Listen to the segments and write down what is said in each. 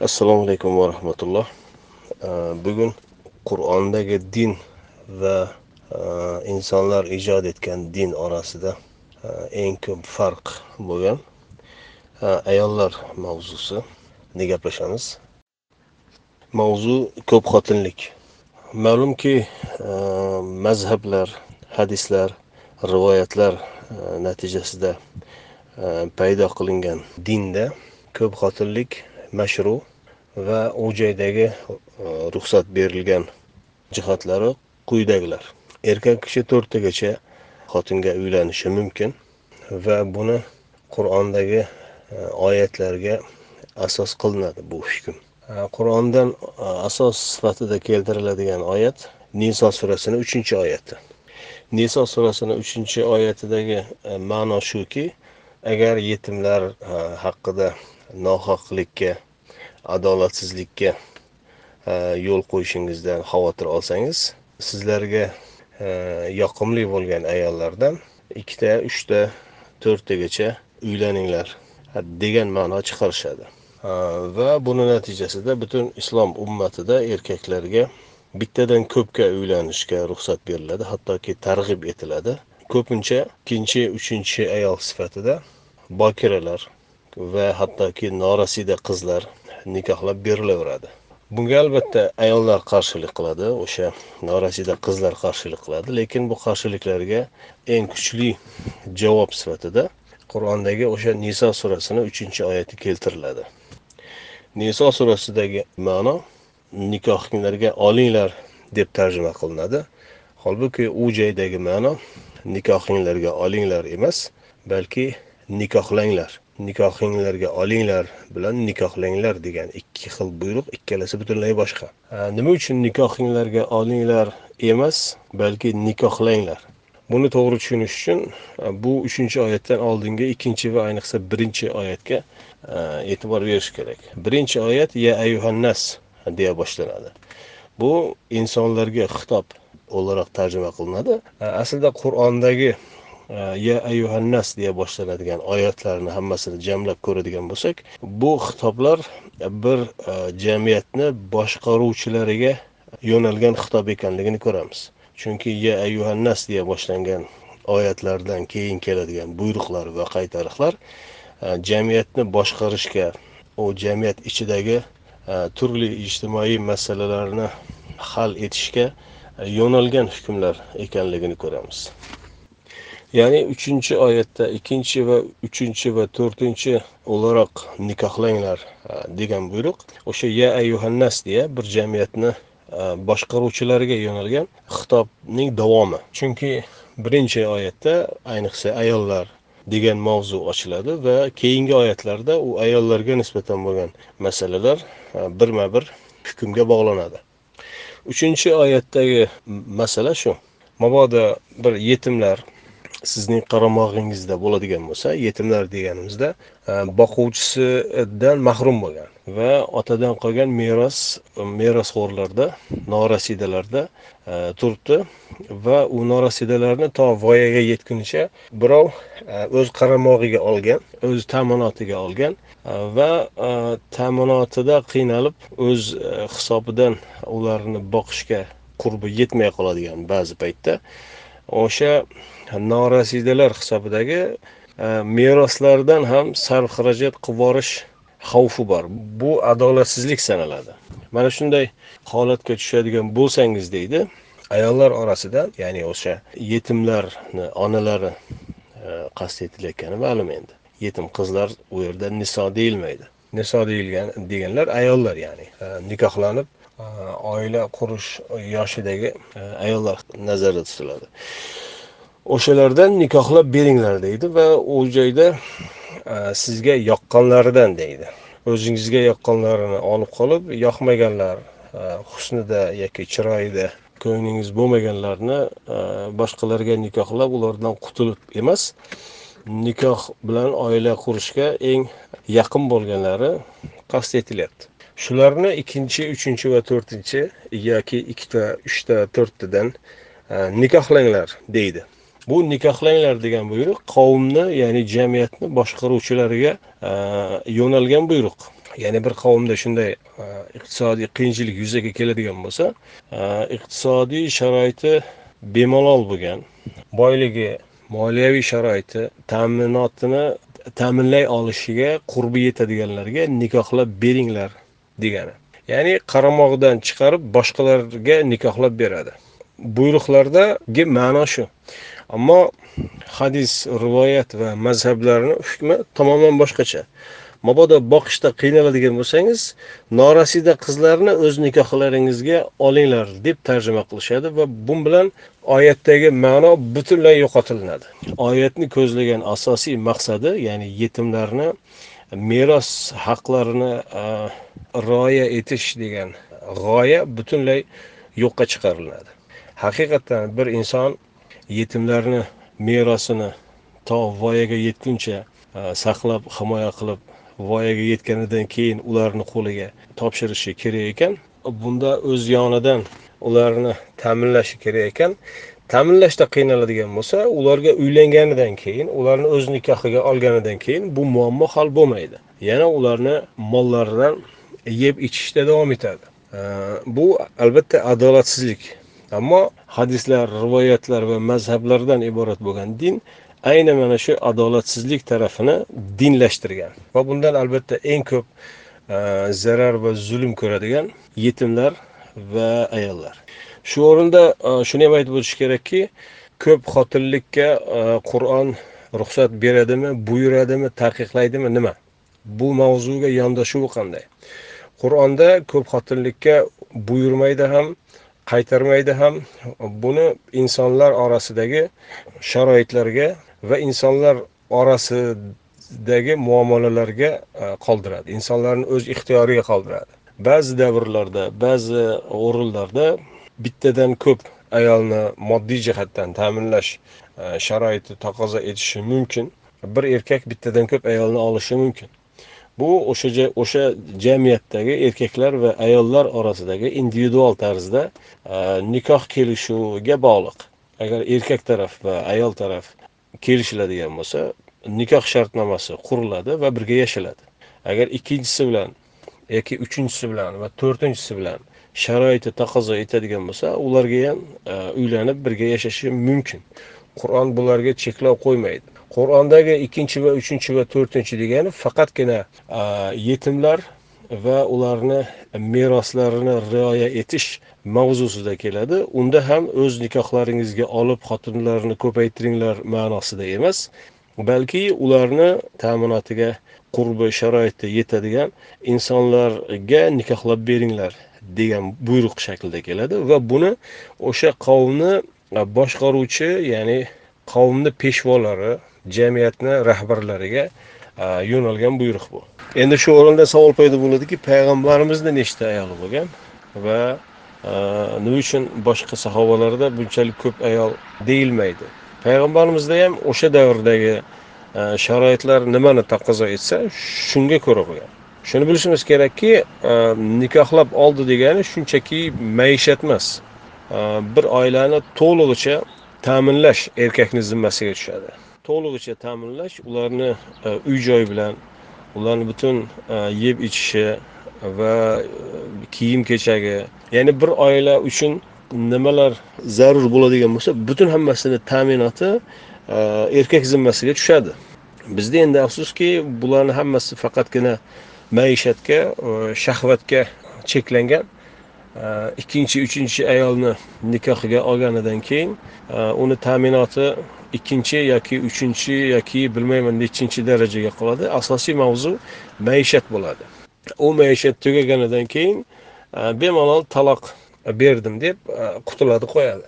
assalomu alaykum va rahmatulloh. Bugun qur'ondagi din va e, insonlar ijod etgan din orasida e, eng ko'p farq bo'lgan e, ayollar mavzusini gaplashamiz? Mavzu ko'p xotinlik. Ma'lumki mazhablar hadislar rivoyatlar natijasida paydo qilingan dinda ko'p xotinlik mashru va u joydagi e, ruxsat berilgan jihatlari quyidagilar. Erkak kishi to'rttagacha xotinga uylanishi mumkin va buni qur'ondagi e, oyatlarga asos qilinadi bu hukm. E, Qur'ondan asos sifatida keltiriladigan oyat niso surasini uchinchi oyati. Niso surasini uchinchi oyatidagi ma'no shuki agar yetimlar haqida nohaqlikka adolatsizlikka e, yo'l qo'yishingizdan xavotir olsangiz sizlarga e, yoqimli bo'lgan ayollardan ikkita uchta to'rttagacha uylaninglar degan ma'no chiqarishadi. E, va buni natijasida butun islom ummatida erkaklarga bittadan ko'pga uylanishga ruxsat beriladi hattoki targ'ib etiladi. Ko'pincha ikkinchi uchinchi ayol sifatida bokiralar va hattoki norasida qizlar nikohlab berilaveradi. Bunga albatta ayollar qarshilik qiladi o'sha norasida qizlar qarshilik qiladi lekin bu qarshiliklarga eng kuchli javob sifatida qur'ondagi o'sha niso surasini uchinchi oyati keltiriladi. Niso surasidagi ma'no nikohinglarga olinglar deb tarjima qilinadi. Holbuki u joydagi ma'no nikohinglarga olinglar emas balki nikohlanglar. Nikohinglarga olinglar bilan nikohlanglar degan ikki xil buyruq ikkalasi butunlay boshqa. Nima uchun nikohinglarga olinglar emas balki nikohlanglar? Buni to'g'ri tushunish uchun bu uchinchi oyatdan oldingi ikkinchi va ayniqsa birinchi oyatga e'tibor berish kerak. Birinchi oyat ya ayuhannas deya boshlanadi. Bu insonlarga xitob o'laroq tarjima qilinadi. Aslida qur'ondagi Э, ya ayuhannas deya boshlanadigan oyatlarni hammasini jamlab ko'radigan bo'lsak bu xitoblar bir e, jamiyatni boshqaruvchilariga yo'nalgan xitob ekanligini ko'ramiz. Chunki ya ayuhannas deya boshlangan oyatlardan keyin keladigan buyruqlar va qaytariqlar e, jamiyatni boshqarishga u jamiyat ichidagi e, turli ijtimoiy masalalarni hal etishga yo'nalgan hukmlar ekanligini ko'ramiz. Ya'ni uchinchi oyatda ikkinchi va uchinchi va to'rtinchi o'laroq nikohlanglar e, degan buyruq. O'sha ya ayuhannas deya bir jamiyatni e, boshqaruvchilariga yo'nalgan xitobning davomi. Chunki birinchi oyatda ayniqsa ayollar degan mavzu ochiladi va keyingi oyatlarda u ayollarga nisbatan bo'lgan masalalar e, birma bir hukmga bog'lanadi. Uchinchi oyatdagi masala shu. Mabodo bir yetimlar sizning qaramog'ingizda bo'ladigan bo'lsa yetimlar deganimizda e, boquvchisidan mahrum bo'lgan va otadan qolgan meros e, merosxo'rlarda norasidalarda e, turibdi va u norasidalarni to voyaga yetgunicha birov o'z qaramog'iga olgan o'z ta'minotiga olgan va ta'minotida qiynalib o'z hisobidan ularni boqishga qurbi yetmay qoladigan ba'zi paytda o'sha norasidalar hisobidagi e, meroslardan ham sarf xarajat qilib yuborish xavfi bor. Bu adolatsizlik sanaladi. Mana shunday holatga tushadigan bo'lsangiz deydi ayollar orasida ya'ni o'sha yetimlarni onalari e, qasd etilayotgani ma'lum endi. Yetim qizlar u yerda niso deyilmaydi. Niso deyilgan deganlar ayollar ya'ni e, nikohlanib oila qurish yoshidagi e, ayollar nazarda tutiladi. O'shalardan nikohlab beringlar deydi va u joyda e, sizga yoqqanlaridan deydi. O'zingizga yoqqanlarini olib qolib yoqmaganlar e, husnida yoki chiroyida ko'nglingiz bo'lmaganlarni boshqalarga nikohlab ulardan qutulib emas nikoh bilan oila qurishga eng yaqin bo'lganlari qasd etilyapti. Shularni ikkinchi uchinchi va to'rtinchi yoki ikkita uchta to'rttadan e, nikohlanglar deydi. Bu nikohlanglar degan buyruq qavmni ya'ni jamiyatni boshqaruvchilariga e, yo'nalgan buyruq. Ya'ni bir qavmda shunday e, iqtisodiy qiyinchilik yuzaga keladigan bo'lsa iqtisodiy sharoiti bemalol bo'lgan boyligi moliyaviy sharoiti ta'minotini ta'minlay olishiga qurbi yetadiganlarga nikohlab beringlar degani. Ya'ni qaramog'idan chiqarib boshqalarga nikohlab beradi. Buyruqlardagi ma'no shu. Ammo hadis rivoyat va mazhablarni hukmi tamoman boshqacha. Mabodo boqishda qiynaladigan bo'lsangiz norasida qizlarni o'z nikohlaringizga olinglar deb tarjima qilishadi va bu bilan oyatdagi ma'no butunlay yo'qotilinadi. Oyatni ko'zlagan asosiy maqsadi ya'ni yetimlarni meros haqlarini e, rioya etish degan g'oya butunlay yo'qqa chiqariladi. Haqiqatdan bir inson yetimlarni merosini to voyaga yetguncha e, saqlab himoya qilib voyaga yetganidan keyin ularni qo'liga topshirishi kerak ekan. Bunda o'z yonidan ularni ta'minlashi kerak ekan. Ta'minlashda qiynaladigan bo'lsa ularga uylanganidan keyin ularni o'z nikohiga olganidan keyin bu muammo hal bo'lmaydi. Yana ularni mollaridan yeb ichishda davom etadi. Bu albatta adolatsizlik. Ammo hadislar rivoyatlar va mazhablardan iborat bo'lgan din ayni mana shu adolatsizlik tarafini dinlashtirgan va bundan albatta eng ko'p zarar va zulm ko'radigan yetimlar va ayollar. Shu o'rinda e, shuni ham aytib o'tish kerakki ko'p xotinlikka e, qur'on ruxsat beradimi buyuradimi taqiqlaydimi nima? Bu mavzuga yondashuvi qanday? Qur'onda ko'p xotinlikka buyurmaydi ham qaytarmaydi ham buni insonlar orasidagi sharoitlarga va insonlar orasidagi muomalalarga e, qoldiradi. Insonlarni o'z ixtiyoriga qoldiradi. Ba'zi davrlarda ba'zi o'rinlarda bittadan ko'p ayolni moddiy jihatdan ta'minlash e, sharoiti taqozo etishi mumkin. Bir erkak bittadan ko'p ayolni olishi mumkin. Bu o'sha o'sha jamiyatdagi erkaklar va ayollar orasidagi individual tarzda e, nikoh kelishuviga bog'liq. Agar erkak taraf va ayol taraf kelishiladigan bo'lsa nikoh shartnomasi quriladi va birga yashaladi agar ikkinchisi bilan yoki uchinchisi bilan va to'rtinchisi bilan sharoiti taqozo etadigan bo'lsa ularga ham e, uylanib birga yashashi mumkin. Qur'on bularga cheklov qo'ymaydi. Qur'ondagi ikkinchi va uchinchi va to'rtinchi degani faqatgina e, yetimlar va ularni meroslarini rioya etish mavzusida keladi. Unda ham o'z nikohlaringizga olib xotinlarni ko'paytiringlar ma'nosida emas balki ularni ta'minotiga qurbi sharoiti yetadigan insonlarga nikohlab beringlar degan buyruq shaklida keladi va buni o'sha qavmni e, boshqaruvchi ya'ni qavmni peshvolari jamiyatni rahbarlariga e, yo'nalgan buyruq bu. Endi shu o'rinda savol paydo bo'ladiki payg'ambarimizni nechta ayoli bo'lgan va e, nima uchun boshqa sahobalarda bunchalik ko'p ayol deyilmaydi. Payg'ambarimizda ham o'sha davrdagi Э, sharoitlar nimani taqozo etsa shunga ko'ra bo'lgan shuni bilishimiz kerakki e, nikohlab oldi degani shunchaki maishat emas. E, bir oilani to'lig'icha ta'minlash erkakni zimmasiga tushadi. To'lig'icha ta'minlash ularni e, uy joy bilan ularni butun yeb ichishi va kiyim kechagi ya'ni bir oila uchun nimalar zarur bo'ladigan bo'lsa butun hammasini ta'minoti erkak zimmasiga tushadi. Bizda endi afsuski bularni hammasi faqatgina maishatga e, shahvatga cheklangan. Ikkinchi uchinchi ayolni nikohiga olganidan keyin e, uni ta'minoti ikkinchi yoki uchinchi yoki bilmayman nechinchi darajaga qoladi. Asosiy mavzu maishat bo'ladi. U maishat tugaganidan keyin e, bemalol taloq berdim deb qutuladi qo'yadi.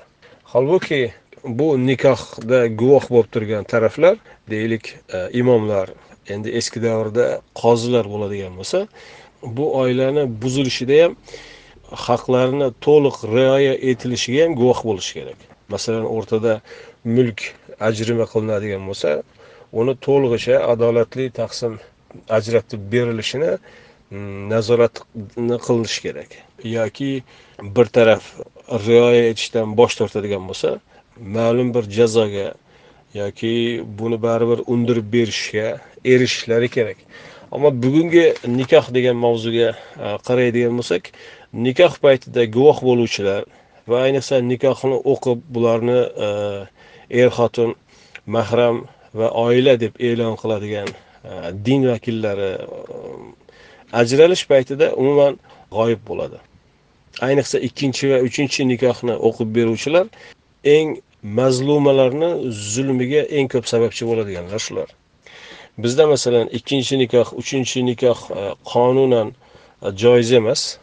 Holbuki bu nikohda guvoh bo'lib turgan taraflar deylik e, imomlar endi eski davrda qozilar bo'ladigan bo'lsa bu oilani buzilishida ham haqlarini to'liq rioya etilishiga ham guvoh bo'lishi kerak. Masalan o'rtada mulk ajrima qilinadigan bo'lsa uni to'lig'icha adolatli taqsim ajratib berilishini nazoratni qilinishi kerak. Yoki bir taraf rioya etishdan bosh tortadigan bo'lsa ma'lum bir jazoga yoki buni baribir undirib berishga erishishlari kerak. Ammo bugungi nikoh degan mavzuga e, qaraydigan bo'lsak nikoh paytida guvoh bo'luvchilar va ayniqsa nikohni o'qib bularni e, er xotin mahram va oila deb e'lon qiladigan e, din vakillari ajralish paytida umuman g'oyib bo'ladi. Ayniqsa ikkinchi va uchinchi nikohni o'qib beruvchilar eng mazlumalarni zulmiga eng ko'p sababchi bo'ladiganlar shular. Bizda masalan ikkinchi nikoh uchinchi nikoh e, qonunan e, joiz emas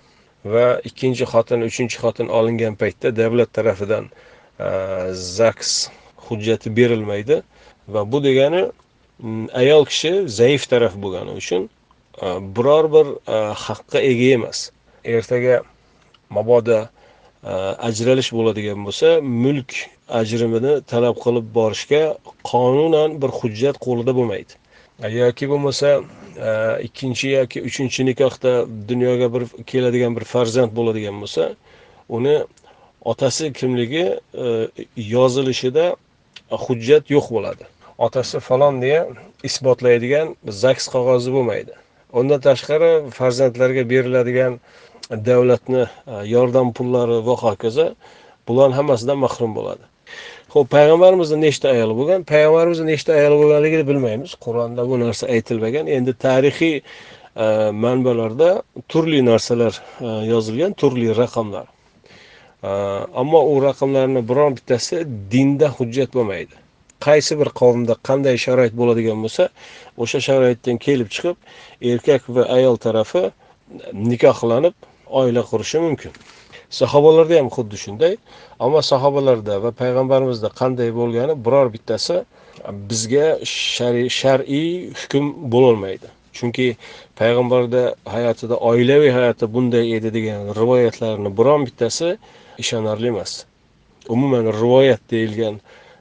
va ikkinchi xotin uchinchi xotin olingan paytda davlat tarafidan e, zaks hujjati berilmaydi va bu degani ayol kishi zaif taraf bo'lgani uchun biror bir haqqa ega emas. Ertaga mabodo ajralish bo'ladigan bo'lsa mulk ajrimini talab qilib borishga qonunan bir hujjat qo'lida bo'lmaydi. Yoki bo'lmasa e, ikkinchi yoki uchinchi nikohda dunyoga bir keladigan bir farzand bo'ladigan bo'lsa uni otasi kimligi e, yozilishida hujjat yo'q bo'ladi. Otasi falon deya isbotlaydigan zaks qog'ozi bo'lmaydi. Undan tashqari farzandlarga beriladigan davlatni e, yordam pullari va hokazo bularni hammasidan mahrum bo'ladi. Ho'p payg'ambarimizni nechta ayoli bo'lgan? Payg'ambarimizni nechta ayoli bo'lganligini bilmaymiz. Qur'onda bu narsa aytilmagan. Endi tarixiy e, manbalarda turli narsalar e, yozilgan turli raqamlar. Ammo u raqamlarni biron bittasi dinda hujjat bo'lmaydi. Qaysi bir qavmda qanday sharoit bo'ladigan bo'lsa o'sha sharoitdan kelib chiqib erkak va ayol tarafi nikohlanib oila qurishi mumkin. Sahobalarda ham xuddi shunday ammo sahobalarda va payg'ambarimizda qanday bo'lgani biror bittasi bizga shar'iy hukm bo'lolmaydi. Chunki payg'ambarda hayotida oilaviy hayoti bunday edi degan rivoyatlarni biron bittasi ishonarli emas. Umuman rivoyat deyilgan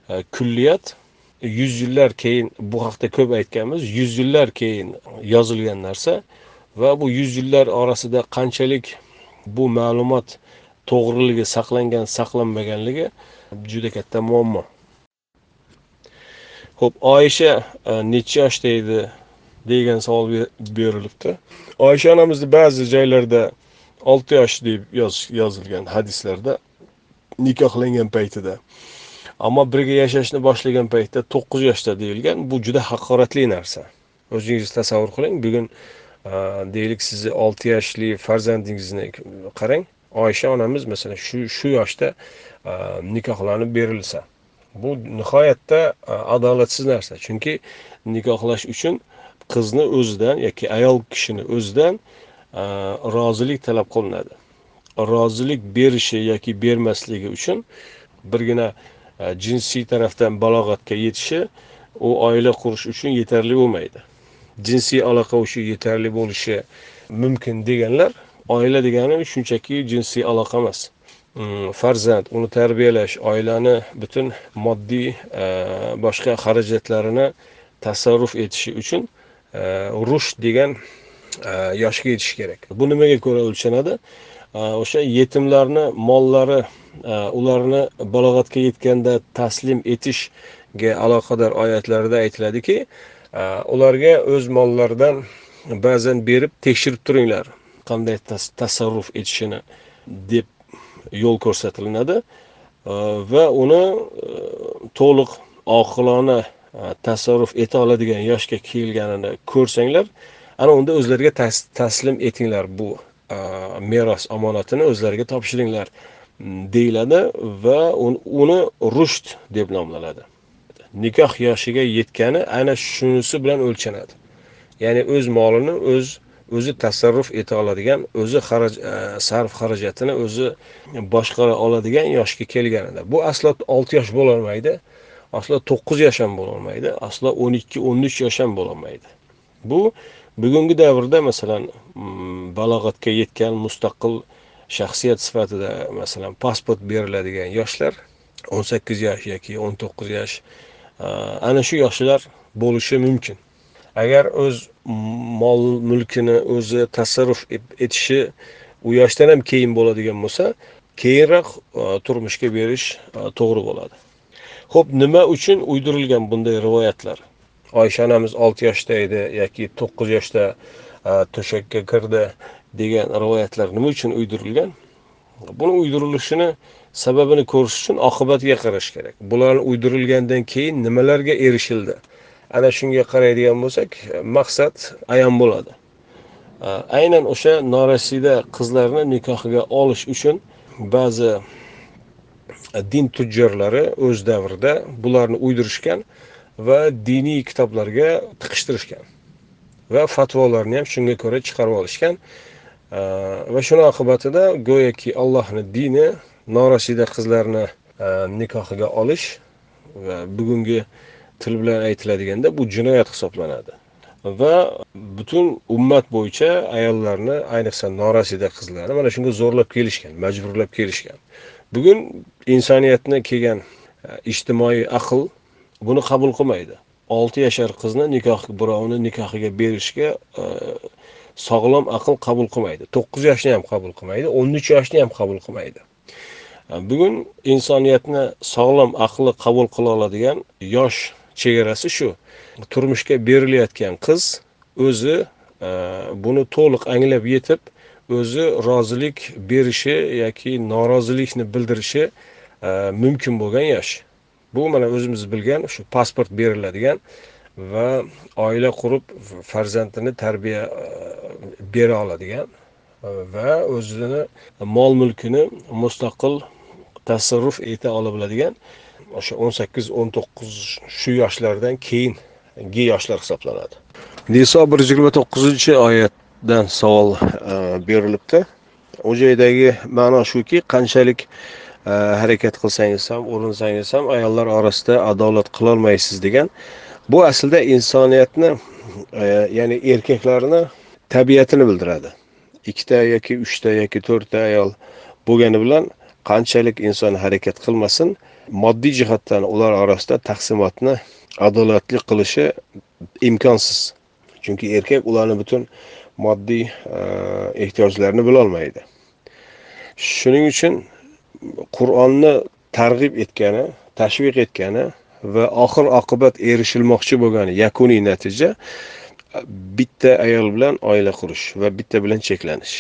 e, kulliyat yuz yillar keyin bu haqda ko'p aytganmiz yuz yillar keyin yozilgan narsa va bu yuz yillar orasida qanchalik bu ma'lumot to'g'riligi saqlangan saqlanmaganligi juda katta muammo. Ho'p oyisha e, necha yoshda edi degan savol berilibdi. Oysha onamizni ba'zi joylarda olti yosh deb yozilgan hadislarda nikohlangan paytida. Ammo birga yashashni boshlagan paytda to'qqiz yoshda deyilgan bu juda haqoratli narsa. O'zingiz tasavvur qiling bugun deylik sizni olti yoshli farzandingizni qarang. Oysha onamiz masalan shu shu yoshda e, nikohlanib berilsa bu nihoyatda e, adolatsiz narsa. Chunki nikohlash uchun qizni o'zidan yoki ayol kishini o'zidan e, rozilik talab qilinadi. Rozilik berishi yoki bermasligi uchun birgina jinsiy tarafdan balog'atga yetishi u oila qurish uchun yetarli bo'lmaydi. Jinsiy aloqa o'sha yetarli bo'lishi mumkin deganlar oila degani shunchaki jinsiy aloqa emas. Mm, farzand uni tarbiyalash oilani butun moddiy e, boshqa xarajatlarini tasarruf etishi uchun e, rush degan e, yoshga yetish kerak. Bu nimaga ko'ra o'lchanadi? O'sha yetimlarni mollari ularni balog'atga yetganda taslim etishga aloqador oyatlarda aytiladiki ularga o'z mollaridan ba'zan berib tekshirib turinglar. Qanday tasarruf etishini deb yo'l ko'rsatiladi. Va uni e, to'liq oqilona e, tasarruf eta oladigan yoshga kelganini ko'rsanglar ana unda o'zlariga taslim etinglar bu e, meros omonatini o'zlariga topshiringlar deyiladi va uni rusht deb nomlanadi. Nikoh yoshiga yetgani ana shunisi bilan o'lchanadi. Ya'ni o'z molini o'z o'zi tasarruf eta oladigan o'zi xaraj e, sarf xarajatini o'zi boshqara oladigan yoshga kelganida. Bu aslo olti yosh bo'lolmaydi aslo to'qqiz yosh ham bo'lolmaydi aslo o'n ikki o'n uch yosh ham bo'lolmaydi. Bu bugungi davrda masalan mm, balog'atga yetgan mustaqil shaxsiyat sifatida masalan pasport beriladigan yoshlar o'n sakkiz yosh yoki o'n to'qqiz yosh ana shu yoshlar bo'lishi mumkin. Agar o'z mol mulkini o'zi tasarruf etishi u yoshdan ham keyin bo'ladigan bo'lsa keyinroq e, turmushga berish e, to'g'ri bo'ladi. Ho'p nima uchun uydirilgan bunday rivoyatlar? Oysha onamiz olti yoshda edi yoki to'qqiz yoshda e, to'shakka kirdi degan rivoyatlar nima uchun uydirilgan? Buni uydirilishini sababini ko'rish uchun oqibatiga qarash kerak. Bularni uydirilgandan keyin nimalarga erishildi? Ana shunga qaraydigan bo'lsak maqsad ayon bo'ladi. Aynan o'sha norasida qizlarni nikohiga olish uchun ba'zi din tujjorlari o'z davrida bularni uydirishgan va diniy kitoblarga tiqishtirishgan va fatvolarni ham shunga ko'ra chiqarib olishgan. Va shuni oqibatida go'yoki allohni dini norasida qizlarni e, nikohiga olish va bugungi til bilan aytiladiganda bu jinoyat hisoblanadi. Va butun ummat bo'yicha ayollarni ayniqsa norasida qizlarni mana shunga zo'rlab kelishgan majburlab kelishgan. Bugun insoniyatni kelgan e, ijtimoiy aql buni qabul qilmaydi. Olti yashar qizni nikoh birovni nikohiga berishga e, sog'lom aql qabul qilmaydi. To'qqiz yoshni ham qabul qilmaydi o'n uch yoshni ham qabul qilmaydi. Bugun insoniyatni sog'lom aqli qabul qila oladigan yosh chegarasi shu. Turmushga berilayotgan qiz o'zi e, buni to'liq anglab yetib o'zi rozilik berishi yoki norozilikni bildirishi e, mumkin bo'lgan yosh. Bu mana o'zimiz bilgan shu pasport beriladigan va oila qurib farzandini tarbiya e, bera oladigan e, va o'zini mol mulkini mustaqil tasarruf eta ola biladigan o'sha o'n sakkiz o'n to'qqiz shu yoshlardan keyingi yoshlar hisoblanadi. Niso bir yuz yigirma to'qqizinchi oyatdan savol e, berilibdi. U joydagi ma'no shuki qanchalik harakat qilsangiz ham urinsangiz ham ayollar orasida adolat qilolmaysiz degan bu aslida insoniyatni e, ya'ni erkaklarni tabiatini bildiradi. Ikkita yoki uchta yoki to'rtta ayol bo'lgani bilan qanchalik inson harakat qilmasin moddiy jihatdan ular orasida taqsimotni adolatli qilishi imkonsiz. Chunki erkak ularni butun moddiy e, ehtiyojlarini bilolmaydi. Shuning uchun qur'onni targ'ib etgani tashviq etgani va oxir oqibat erishilmoqchi bo'lgan yakuniy natija bitta ayol bilan oila qurish va bitta bilan cheklanish.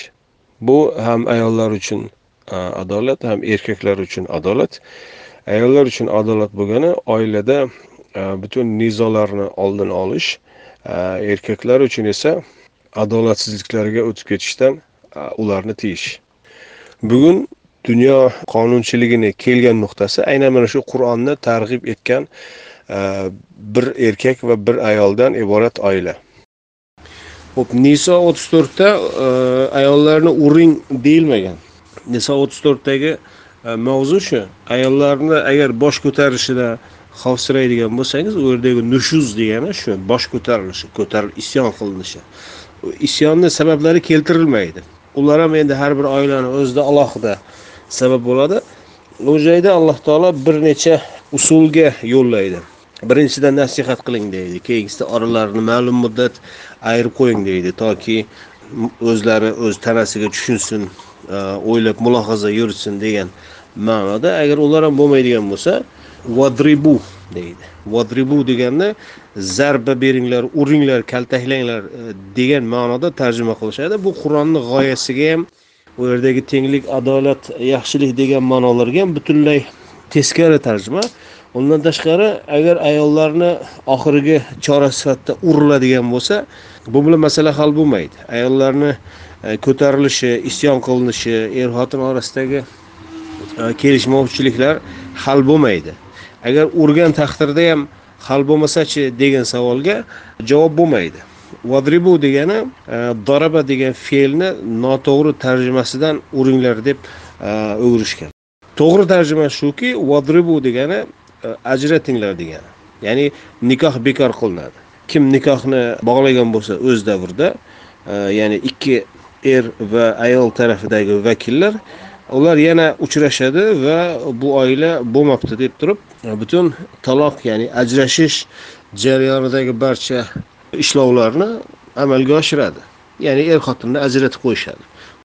Bu ham ayollar uchun adolat ham erkaklar uchun adolat. Ayollar uchun adolat bo'lgani oilada butun nizolarni oldini olish erkaklar uchun esa adolatsizliklarga o'tib ketishdan ularni tiyish. Bugun dunyo qonunchiligini kelgan nuqtasi aynan mana shu qur'onni targ'ib etgan e, bir erkak va bir ayoldan iborat oila. Ho'p niso o'ttiz to'rtda e, ayollarni uring deyilmagan. Niso o'ttiz to'rtdagi e, mavzu shu ayollarni agar bosh ko'tarishida xavfsiraydigan bo'lsangiz u yerdagi nushuz degani shu bosh ko'tarilishi ko'taril isyon qilinishi. Isyonni sabablari keltirilmaydi. Ular ham endi har bir oilani o'zida alohida sabab bo'ladi. U joyda alloh taolo bir necha usulga yo'llaydi. Birinchidan nasihat qiling deydi keyingisida oralarini ma'lum muddat ayirib qo'ying deydi toki o'zlari o'z tanasiga tushunsin e, o'ylab mulohaza yuritsin degan ma'noda. Agar ular ham bo'lmaydigan bo'lsa vadribu deydi. Vadribu deganda zarba beringlar uringlar kaltaklanglar e, degan ma'noda tarjima qilishadi. Bu qur'onni g'oyasiga ham u yerdagi tenglik adolat yaxshilik degan ma'nolarga ham butunlay teskari tarjima. Undan tashqari agar ayollarni oxirgi chora sifatida uriladigan bo'lsa bu bilan masala hal bo'lmaydi. Ayollarni e, ko'tarilishi isyon qilinishi er xotin orasidagi e, kelishmovchiliklar hal bo'lmaydi. Agar urgan taqdirda ham hal bo'lmasachi degan savolga javob bo'lmaydi. Vadribu degani e, doraba daraba degan fe'lni noto'g'ri tarjimasidan uringlar deb e, o'girishgan. To'g'ri tarjima shuki vadribu degani e, ajratinglar degani. Ya'ni nikoh bekor qilinadi. Kim nikohni bog'lagan bo'lsa o'z davrida ya'ni ikki er va ayol tarafidagi vakillar ular yana uchrashadi va bu oila bo'lmabdi deb turib butun taloq ya'ni ajrashish jarayonidagi barcha ishlovlarni amalga oshiradi. Ya'ni er xotinni ajratib qo'yishadi.